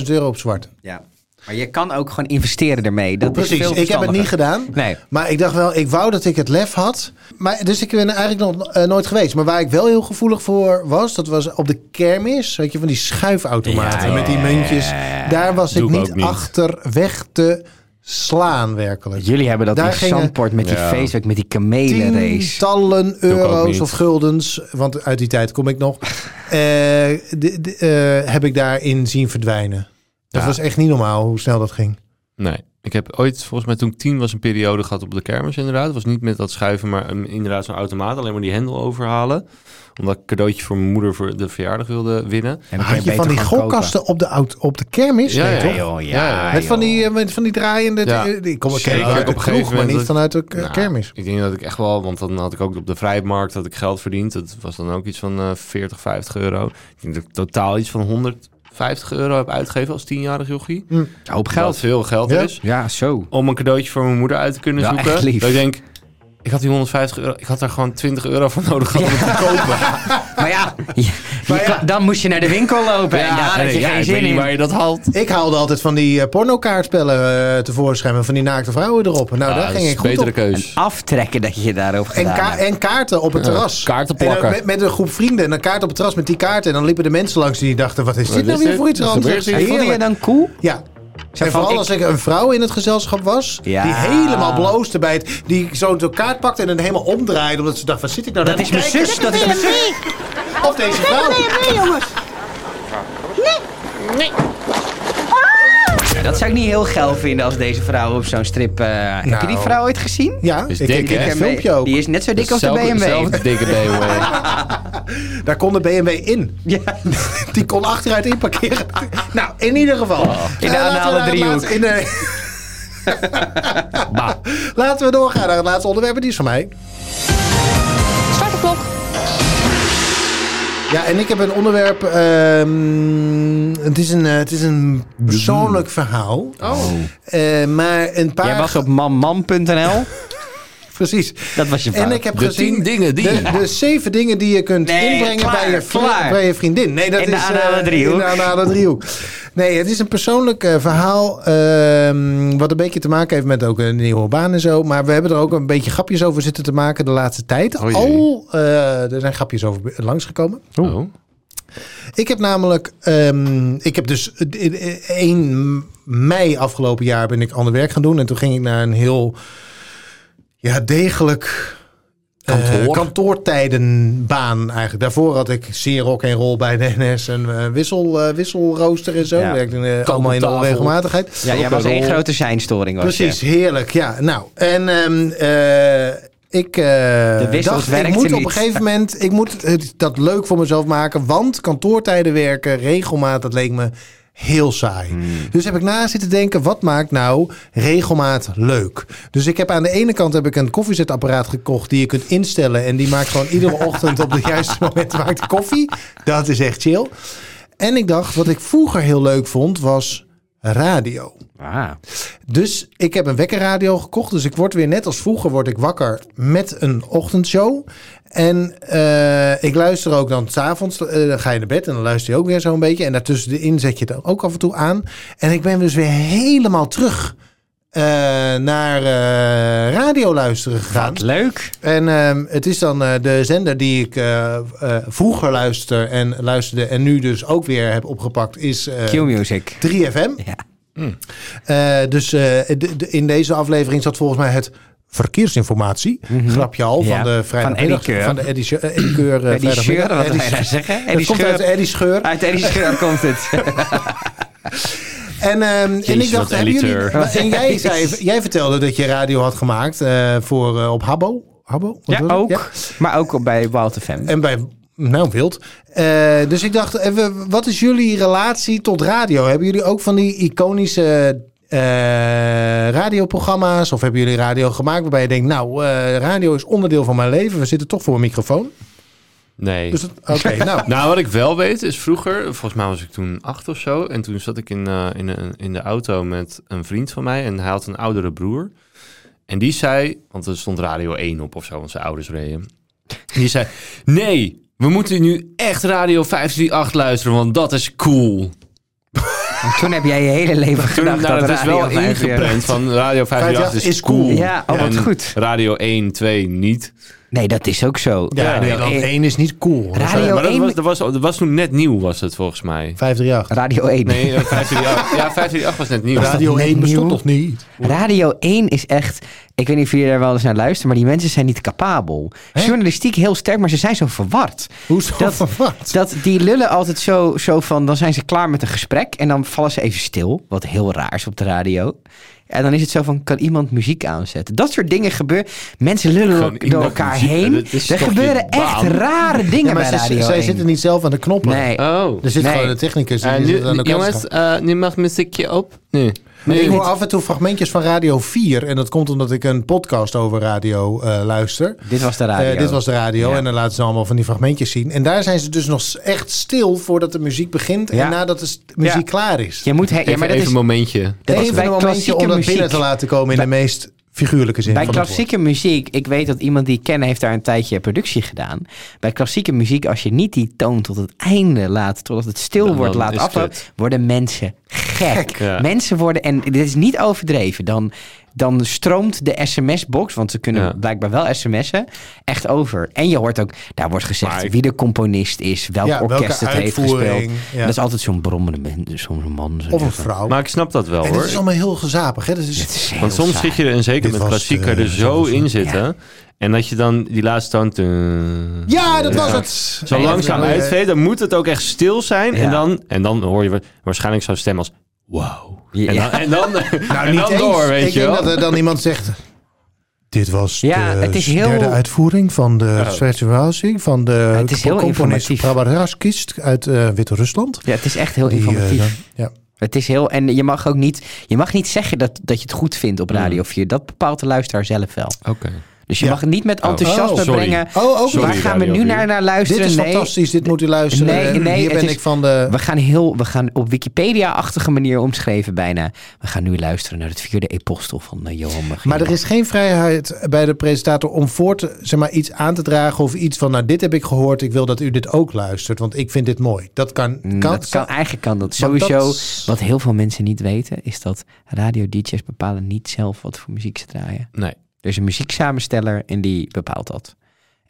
50.000 euro op zwart. Ja. Maar je kan ook gewoon investeren ermee. Dat is Precies, veel ik heb het niet gedaan. Nee. Maar ik dacht wel, ik wou dat ik het lef had. Maar, dus ik ben er eigenlijk nog eh, nooit geweest. Maar waar ik wel heel gevoelig voor was, dat was op de kermis. Weet je, van die schuifautomaten Ja, met die muntjes. Daar was Doe ik niet, achter weg te slaan, werkelijk. Jullie hebben dat Daar in Zandpoort met die Ja. feestweek, met die kamelenrace. Tientallen euro's of guldens, want uit die tijd kom ik nog, eh, de- de- eh, heb ik daarin zien verdwijnen. Dat Ja. was echt niet normaal hoe snel dat ging. Nee. Ik heb ooit, volgens mij toen ik tien was, een periode gehad op de kermis inderdaad. Het was niet met dat schuiven, maar um, inderdaad zo'n automaat. Alleen maar die hendel overhalen. Omdat ik een cadeautje voor mijn moeder voor de verjaardag wilde winnen. En Had je beter van die gokkasten op de, auto, op de kermis? Ja, Nee, ja, toch? joh, ja, Ja, Met van die, eh, met van die draaiende... Ja. Die, die kom ik Zeker. uit de Op een gegeven kroeg, maar moment niet vanuit de Nou, kermis. Ik denk dat ik echt wel, want dan had ik ook op de vrijmarkt dat ik geld verdiend. Dat was dan ook iets van eh 40, 50 euro. Ik denk dat ik totaal iets van 150 euro heb uitgegeven als tienjarig jochie. Een hoop Geld geld. veel geld Ja. is. Ja, zo. Om een cadeautje voor mijn moeder uit te kunnen Ja, zoeken. echt lief. Dat ik denk, Ik had die 150 euro. Ik had daar gewoon 20 euro voor nodig gehad om het te kopen. Maar ja, je- je kan- dan moest je naar de winkel lopen. en daar had je ja, geen ik zin weet niet in. waar je dat haalt. Ik haalde altijd van die eh, pornokaartspellen eh, tevoorschijn. met Van die naakte vrouwen erop. Nou, Ah, daar dat ging is ik goed betere op. keus. Aftrekken dat je daarop En, ka- kaarten op het terras. kaarten En plakken. met, met een groep vrienden. En een kaart op het terras met die kaarten. En dan liepen de mensen langs die dachten... wat is dit Wat nou is weer dit? voor iets anders? Voelde je dan cool? Ja. En vooral ik- als ik een vrouw in het gezelschap was... Ja. die helemaal bloosde bij het... die zo'n kaart pakte en het helemaal omdraaide... omdat ze dacht, wat zit ik nou Dat is mijn zus, dat is mijn zus. Of deze vrouw. B&B, jongens. Ja, dat zou ik niet heel geil vinden als deze vrouw op zo'n strip... eh, Heb je die Nou. vrouw ooit gezien? Ja, Is ik dik, hè? een filmpje ook. Die is net zo dik als de BMW. Zelfde dikke BMW. Daar kon de BMW in. Ja. Die kon achteruit inparkeren. Nou, in ieder geval. In de Eh, laten we anale driehoek. in de- Laten we doorgaan naar het laatste onderwerp. en Die is van mij. Start de klok. Ja, en ik heb een onderwerp. ehm, het, is een, eh, het is een persoonlijk verhaal. Oh. Eh, maar een paar. Jij was op mamman.nl. Precies. Dat was je En fout. ik heb De gezien. tien dingen die- De, de zeven dingen die je kunt Nee, inbrengen klaar, bij, je bij je vriendin. Nee, dat In de is. anale eh, driehoek. In de anale driehoek. Nee, het is een persoonlijk eh, verhaal. ehm, wat een beetje te maken heeft met ook een nieuwe baan en zo. Maar we hebben er ook een beetje grapjes over zitten te maken de laatste tijd. Oh. Al. eh, er zijn grapjes over langsgekomen. Oh. Ik heb namelijk, ehm, ik heb dus eh, eh, 1 mei afgelopen jaar ben ik ander werk gaan doen. En toen ging ik naar een heel, ja, degelijk eh, Kantoor. kantoortijdenbaan eigenlijk. Daarvoor had ik zeer rock en roll bij de NS en eh, wissel, eh, wisselrooster en zo. Ja. Werkte eh, allemaal in de onregelmatigheid. Ja, jij was één grote seinstoring. Was Precies, Je. heerlijk. Ja, nou. En ehm, eh, ik eh, wissels dacht, ik moet op een gegeven moment ik moet het, dat leuk voor mezelf maken. Want kantoortijden werken, regelmaat, dat leek me heel saai. Hmm. Dus heb ik na zitten denken, wat maakt nou regelmaat leuk? Dus ik heb aan de ene kant heb ik een koffiezetapparaat gekocht die je kunt instellen. En die maakt gewoon iedere ochtend op de juiste moment maakt koffie. Dat is echt chill. En ik dacht, wat ik vroeger heel leuk vond, was radio. Ah. Dus ik heb een wekkerradio gekocht. Dus ik word weer net als vroeger word ik wakker met een ochtendshow. En eh, ik luister ook dan s'avonds. avonds dan ga je naar bed en dan luister je ook weer zo'n beetje. En daartussenin zet je het ook af en toe aan. En ik ben dus weer helemaal terug eh, naar radio luisteren gegaan. Wat leuk. En ehm, het is dan de zender die ik vroeger luister en luisterde en nu dus ook weer heb opgepakt is Q-music. 3FM. Ja. Dus in deze aflevering zat volgens mij het verkeersinformatie. Grapje al Mhm. Ja, van de van vrijdagmiddag. Eddie Keur. Van de Eddie, Scheur- eh, Eddie Keur. eh, Eddie. Scheur, wat Eddie zeggen? Komt uit Eddie Scheur. Uit Eddie Scheur komt het. En, ehm, en ik dacht, hebben jullie... En jij, zei, jij vertelde dat je radio had gemaakt eh, voor, eh, op Habbo. Habbo? Ja, ook. Maar ook op bij Walter Fem. En bij, nou wild. Eh, dus ik dacht, even, wat is jullie relatie tot radio? Hebben jullie ook van die iconische eh, radioprogramma's? Of hebben jullie radio gemaakt waarbij je denkt, nou, eh, radio is onderdeel van mijn leven. We zitten toch voor een microfoon. Nee. Dus oké, nou. Nou, wat ik wel weet is vroeger, volgens mij was ik toen acht of zo. En toen zat ik in, eh, in, een- in de auto met een vriend van mij. En hij had een oudere broer. En die zei, want er stond Radio 1 op of zo, want zijn ouders reden. Die zei, nee, we moeten nu echt Radio 538 luisteren, want dat is cool. En toen heb jij je hele leven Toen, gedacht nou, dat dat is Radio wel 5 weer- ingeprent van Radio 538 is, is cool. cool. Ja, oh, wat En goed. Radio 1, 2 niet. Nee, dat is ook zo. Ja, Nederland 1 is niet cool. Radio maar dat 1 was, dat, was, dat was toen net nieuw, was het volgens mij. 538. Radio 1. Nee, eh, 538. Ja, 538 was net nieuw. Radio net 1 bestond nog niet. Radio 1 is echt... Ik weet niet of jullie daar wel eens naar luisteren, maar die mensen zijn niet capabel. Journalistiek heel sterk, maar ze zijn zo verward. Hoezo Dat- verwacht? Dat die lullen altijd zo, zo van, dan zijn ze klaar met een gesprek en dan vallen ze even stil, wat heel raar is op de radio. En dan is het zo van, kan iemand muziek aanzetten? Dat soort dingen gebeuren. Mensen lullen door- elkaar muziek- heen. Er gebeuren echt rare dingen Ja, maar bij ze- Radio zij 1. zitten niet zelf aan de knoppen. Nee. Oh. Er zit Nee. gewoon een technicus. Die zit nu, aan de jongens, eh, nu mag muziekje op. Nu. Maar Nu. ik hoor af en toe fragmentjes van Radio 4. En dat komt omdat ik een podcast over radio eh, luister. Dit was de radio. Eh, dit was de radio. Ja. En dan laten ze allemaal van die fragmentjes zien. En daar zijn ze dus nog echt stil voordat de muziek begint. Ja. En nadat de muziek Ja. klaar is. Je moet, he- ja, Even, maar dat even is, een momentje. dat is Even bij een momentje klassieke om dat muziek. binnen te laten komen in de meest figuurlijke zin Bij van het woord. klassieke muziek, ik weet dat iemand die ik ken heeft daar een tijdje productie gedaan. Bij klassieke muziek, als je niet die toon tot het einde laat, totdat het stil Dan- wordt, dan laat aflopen, worden mensen gek. Ja. Mensen worden, en dit is niet overdreven, dan, dan stroomt de sms-box, want ze kunnen Ja. blijkbaar wel sms'en, echt over. En je hoort ook, daar wordt gezegd ik- wie de componist is, welk Ja, welke orkest het heeft gespeeld. ja. Dat is altijd zo'n brommende man, zo'n man. Of een vrouw. Maar ik snap dat wel en hoor. het is allemaal heel gezapig. Hè? Dat is, Het is heel Want soms saai. zit je er, en zeker Dit met was, klassiek, eh, er zo een- in zitten. En dat je dan die laatste toon... te- ja, dat was Ja. het. Zo langzaam uitveet, dan moet het ook echt stil zijn. En, dan, en dan hoor je wa- waarschijnlijk zo'n stem als... Wow. Ja. En dan, en dan, Nou, en niet dan door, weet ik je denk wel. dat er dan iemand zegt... Dit was Ja, de het is heel- derde uitvoering van de Ja. Zwitserse van de het is heel componist informatief. Prabaraskis uit eh Wit-Rusland. Ja, het is echt heel Die, eh, informatief. ja. Het is heel. En je mag ook niet. Je mag niet zeggen dat, dat je het goed vindt op Radio Mm. 4. Dat bepaalt de luisteraar zelf wel. Oké. Dus je Ja. mag niet met Oh. enthousiasme Oh, sorry. brengen. Oh, ook Waar gaan we nu 4. naar, naar luisteren? Dit is nee, fantastisch, dit moet u luisteren. Nee, nee, Hier het ben is- ik van de... We gaan heel. We gaan op Wikipedia-achtige manier omschreven bijna. We gaan nu luisteren naar het vierde epostel van uh, Johan Magina. Maar er is geen vrijheid bij de presentator om voor te, zeg maar, iets aan te dragen of iets van, nou, dit heb ik gehoord, ik wil dat u dit ook luistert, want ik vind dit mooi. Dat kan, Mm, kan, dat kan, eigenlijk kan dat. Sowieso, dat- wat heel veel mensen niet weten, is dat radio-dj's bepalen niet zelf wat voor muziek ze draaien. Nee. Er is een muzieksamensteller en die bepaalt dat.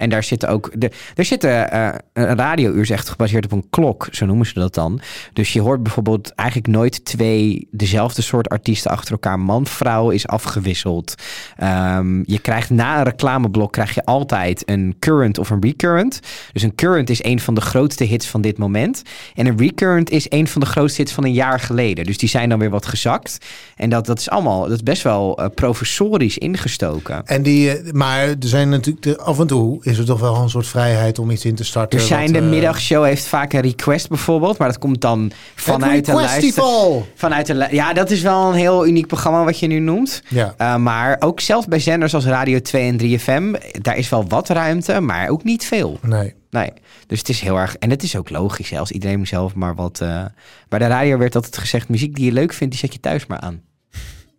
En daar zitten ook. De, er zitten. eh, een radiouur is echt gebaseerd op een klok, zo noemen ze dat dan. Dus je hoort bijvoorbeeld eigenlijk nooit twee dezelfde soort artiesten achter elkaar. Man, vrouw is afgewisseld. Ehm, je krijgt na een reclameblok krijg je altijd een current of een recurrent. Dus een current is een van de grootste hits van dit moment. En een recurrent is een van de grootste hits van een jaar geleden. Dus die zijn dan weer wat gezakt. En dat, dat is allemaal, dat is best wel eh, professorisch ingestoken. En die, eh, maar er zijn natuurlijk af en toe is er toch wel een soort vrijheid om iets in te starten. Er zijn wat, de eh, middagshow heeft vaak een request bijvoorbeeld, maar dat komt dan vanuit de luister. Vanuit de ja, dat is wel een heel uniek programma wat je nu noemt. Ja. Uh, maar ook zelfs bij zenders als Radio 2 en 3FM, daar is wel wat ruimte, maar ook niet veel. Nee. Nee, dus het is heel erg. En het is ook logisch, hè, als iedereen zelf maar wat. eh, bij de radio werd altijd gezegd: muziek die je leuk vindt, die zet je thuis maar aan.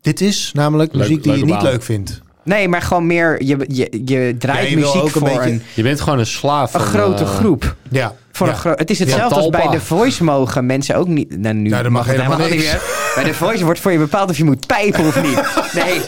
Dit is namelijk Leuk- muziek die je niet baan. leuk vindt. Nee, maar gewoon meer. Je, je, je draait Ja, je wil muziek ook een voor beetje- een, Je bent gewoon een slaaf een van... grote eh, groep. Ja. Voor ja. een het is Ja, hetzelfde als bij. The Voice mogen mensen ook niet... Nou, nu Ja, dat mag helemaal niet meer. Bij The Voice wordt voor je bepaald of je moet pijpen of niet. Nee,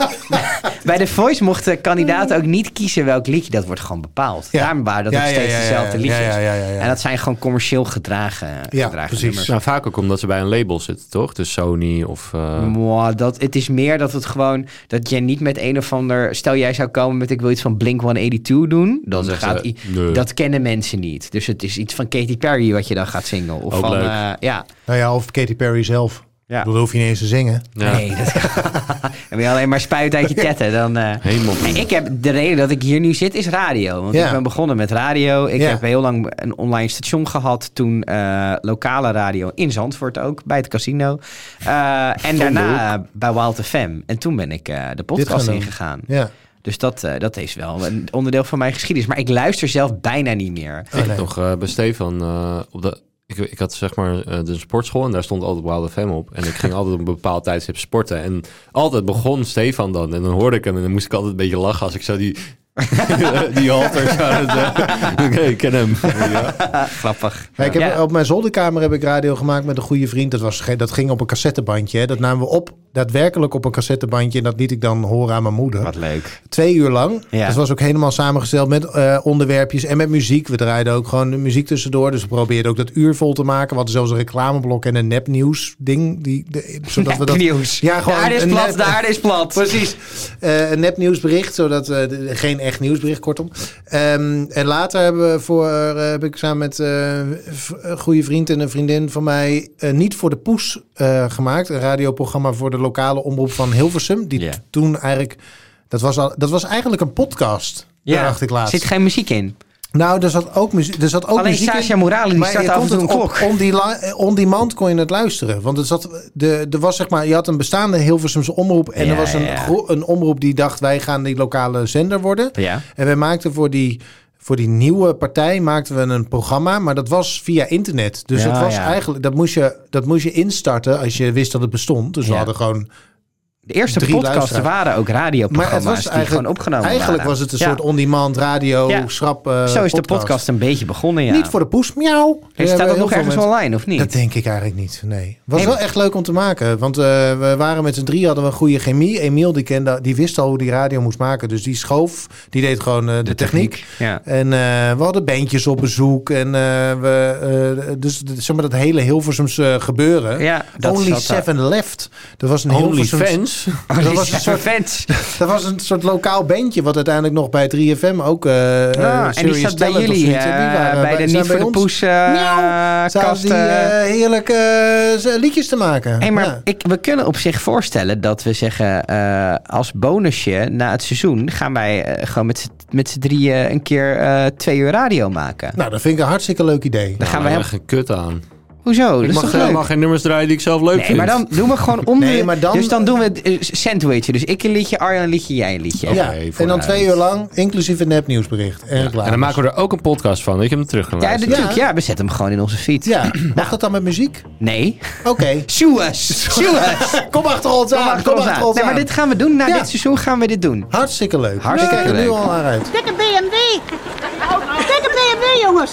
bij The Voice mochten kandidaten ook niet kiezen welk liedje. Dat wordt gewoon bepaald. Ja. Daarom waren dat Ja, ook steeds ja, ja, dezelfde liedjes. ja, ja, ja, ja. En dat zijn gewoon commercieel gedragen, Ja, gedragen precies. nummers. Nou, vaak ook omdat ze bij een label zitten, toch? Dus Sony of... eh, Mwah, dat, het is meer dat het gewoon... Dat je niet met een of ander... Stel jij zou komen met ik wil iets van Blink-182 doen. Dan zeggen gaat... ze, i- nee. Dat kennen mensen niet. Dus het is iets van Katy Perry wat je dan gaat zingen. Of Ook van... leuk. eh, ja. Nou ja, of Katy Perry zelf. Ja. Ik bedoel, hoef je niet eens te zingen. ja. Nee, dat dan je alleen maar spuit uit je tetten. Dan, eh. Helemaal Nee, ik heb, de reden dat ik hier nu zit is radio. Want Ja. ik ben begonnen met radio. Ik Ja. heb heel lang een online station gehad. Toen eh, lokale radio in Zandvoort ook, bij het casino. Eh, en daarna eh, bij Wild FM. En toen ben ik eh, de podcast gaan doen. ingegaan. Ja. Dus dat, eh, dat is wel een onderdeel van mijn geschiedenis. Maar ik luister zelf bijna niet meer. Oh, Ik nog eh, bij Stefan eh, op de. Ik, ik had zeg maar eh, de sportschool en daar stond altijd Wild FM op. En ik ging altijd op een bepaald tijdstip sporten. En altijd begon Stefan dan. En dan hoorde ik hem en dan moest ik altijd een beetje lachen als ik zo die, die halters aan het... Oké, ik ken hem. Ja. Grappig. Ja, ik heb, Ja. Op mijn zolderkamer heb ik radio gemaakt met een goede vriend. Dat, was, dat ging op een cassettebandje. Hè. Dat namen we op, daadwerkelijk op een cassettebandje. En dat liet ik dan horen aan mijn moeder. Wat leuk. Twee uur lang. Ja. Dat was ook helemaal samengesteld met eh, onderwerpjes en met muziek. We draaiden ook gewoon de muziek tussendoor. Dus we probeerden ook dat uur vol te maken. We hadden zelfs een reclameblok en een nepnieuws ding. Die, de, zodat we dat... Nieuws. Ja, gewoon de aarde is een plat, nep- aarde is plat. Precies. Eh, een nepnieuwsbericht, zodat eh, de- geen echt nieuwsbericht, kortom. Ehm, en later hebben we voor, heb ik samen met een goede vriend en een vriendin van mij niet voor de poes gemaakt, een radioprogramma voor de lokale omroep van Hilversum, die toen eigenlijk dat was al, dat was eigenlijk een podcast. Ja, dacht ik Er laatst. zit geen muziek in. Nou, er zat ook muziek. Er zat ook Alleen muziek. Sasha Morale, die je af en toe een klok. on, die on demand kon je het luisteren. Want het zat, de, er was zeg maar, je had een bestaande Hilversumse omroep. En Ja, er was een, ja, een omroep die dacht, wij gaan die lokale zender worden. Ja. En wij maakten voor die, voor die nieuwe partij maakten we een programma. Maar dat was via internet. Dus Ja, het was ja. eigenlijk, dat moest, je, dat moest je instarten als je wist dat het bestond. Dus we hadden gewoon De eerste Drie waren ook Maar het radioprogramma's was die gewoon opgenomen eigenlijk waren. was het een Ja. soort on-demand radio, Ja. schrap eh, Zo is de podcast een beetje begonnen, ja. Niet voor de poes, miauw. Hey, Er staat dat nog ergens online, of niet? Dat denk ik eigenlijk niet, nee. Was Hey, wel echt leuk om te maken. Want eh, we waren met z'n drie, hadden we een goede chemie. Emiel, die, kende, die wist al hoe die radio moest maken. Dus die schoof, die deed gewoon eh, de, techniek. Ja. En we hadden bandjes op bezoek. En we, dus zeg maar dat hele Hilversumse gebeuren. Ja, dat Only daar. Seven Left. Dat was een Only Hilversums- fans. Dat was een soort fans. Dat was een soort lokaal bandje, wat uiteindelijk nog bij 3FM ook. eh eh, Ah, en die Serious zat bij jullie, die eh, waren bij de Niet voor de ons. Poes eh, Miauw. Zaten kast. die eh. eh, heerlijke eh, liedjes te maken. Hey, maar Ja. ik, we kunnen op zich voorstellen dat we zeggen... eh, als bonusje na het seizoen... gaan wij eh, gewoon met z'n- met z'n drieën een keer eh, twee uur radio maken. Nou, dat vind ik een hartstikke leuk idee. Dan gaan Nou, we daar hem... geen kut aan. Hoezo? Dat Ik is mag, toch leuk? mag geen nummers draaien die ik zelf leuk Nee, vind. maar dan doen we gewoon om Nee, de... dan- Dus dan doen we het eh, sandwichje. Dus ik een liedje, Arjan een liedje, jij een liedje. ja, en dan twee uur lang, inclusief een nepnieuwsbericht. En, En dan maken we er ook een podcast van, dat je hem terug kan Ja, natuurlijk. Ja. we zetten hem gewoon in onze feed. Ja, mag dat dan met muziek? Nee. Oké. Suez. Suez. Kom achter ons Kom aan. achter Kom ons achter aan. ons Nee, maar dit gaan we doen. Na Ja. dit seizoen gaan we dit doen. Hartstikke leuk. Hartstikke ik kijk er nu leuk. al naar uit. Dikke BMW. Dikke BMW, jongens.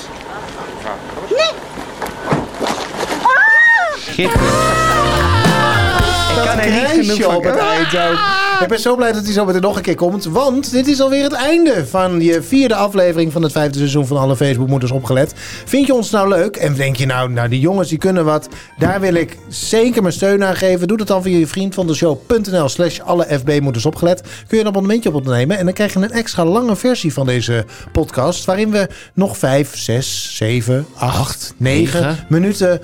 Ik kan er niet genoeg op het krijgen. eind ook. Ik ben zo blij dat hij zo meteen nog een keer komt. Want dit is alweer het einde van je vierde aflevering van het vijfde seizoen van Alle Facebookmoeders Opgelet. Vind je ons nou leuk? En denk je nou, nou die jongens die kunnen wat. Daar wil ik zeker mijn steun aan geven. Doe dat dan via je vriend van de show.nl slash alle FB-moeders opgelet. Kun je een abonnementje op ondernemen. En dan krijg je een extra lange versie van deze podcast. Waarin we nog vijf, zes, zeven, acht, negen. minuten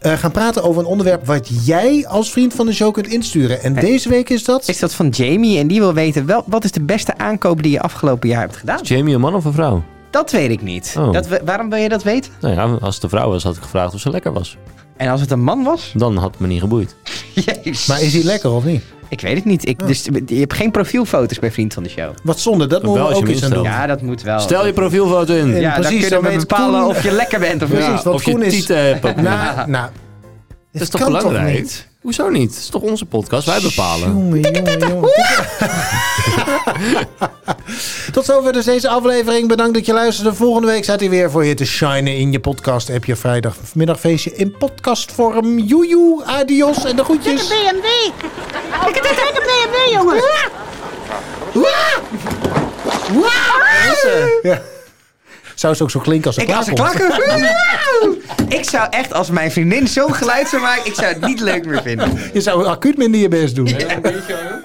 eh, gaan praten over een onderwerp wat jij als vriend van de show kunt insturen. En deze week is dat... Is dat van Jamie en die wil weten wel, wat is de beste aankoop die je afgelopen jaar hebt gedaan? Jamie een man of een vrouw? Dat weet ik niet. Oh. Dat waarom wil je dat weten? Nou ja, als het een vrouw was, had ik gevraagd of ze lekker was. En als het een man was? Dan had het me niet geboeid. Jezus. Maar is hij lekker of niet? Ik weet het niet. Ik, dus, je hebt geen profielfoto's bij Vriend van de Show. Wat zonde, dat moeten we als ook eens aan doen. Ja, dat moet wel. Stel je profielfoto in. Ja, precies, dan kunnen we bepalen Koen- of je lekker bent of Precies, niet. wat of je is- hebt. Nou, nou. Dat is toch belangrijk? Hoezo niet? Het is toch onze podcast? Wij bepalen. Jongen, jongen, jongen. Tot zover dus deze aflevering. Bedankt dat je luisterde. Volgende week staat hij weer voor je te shinen in je podcast. Heb je vrijdagmiddagfeestje in podcastvorm. Joejoe, adios en de groetjes. BMW. Dikke BMW, jongens. Ja. Zou ze ook zo klinken als ze Ik als een klaarkomt? klakker. ik zou echt, als mijn vriendin zo'n geluid zou maken, ik zou het niet leuk meer vinden. Je zou acuut minder je best doen. een beetje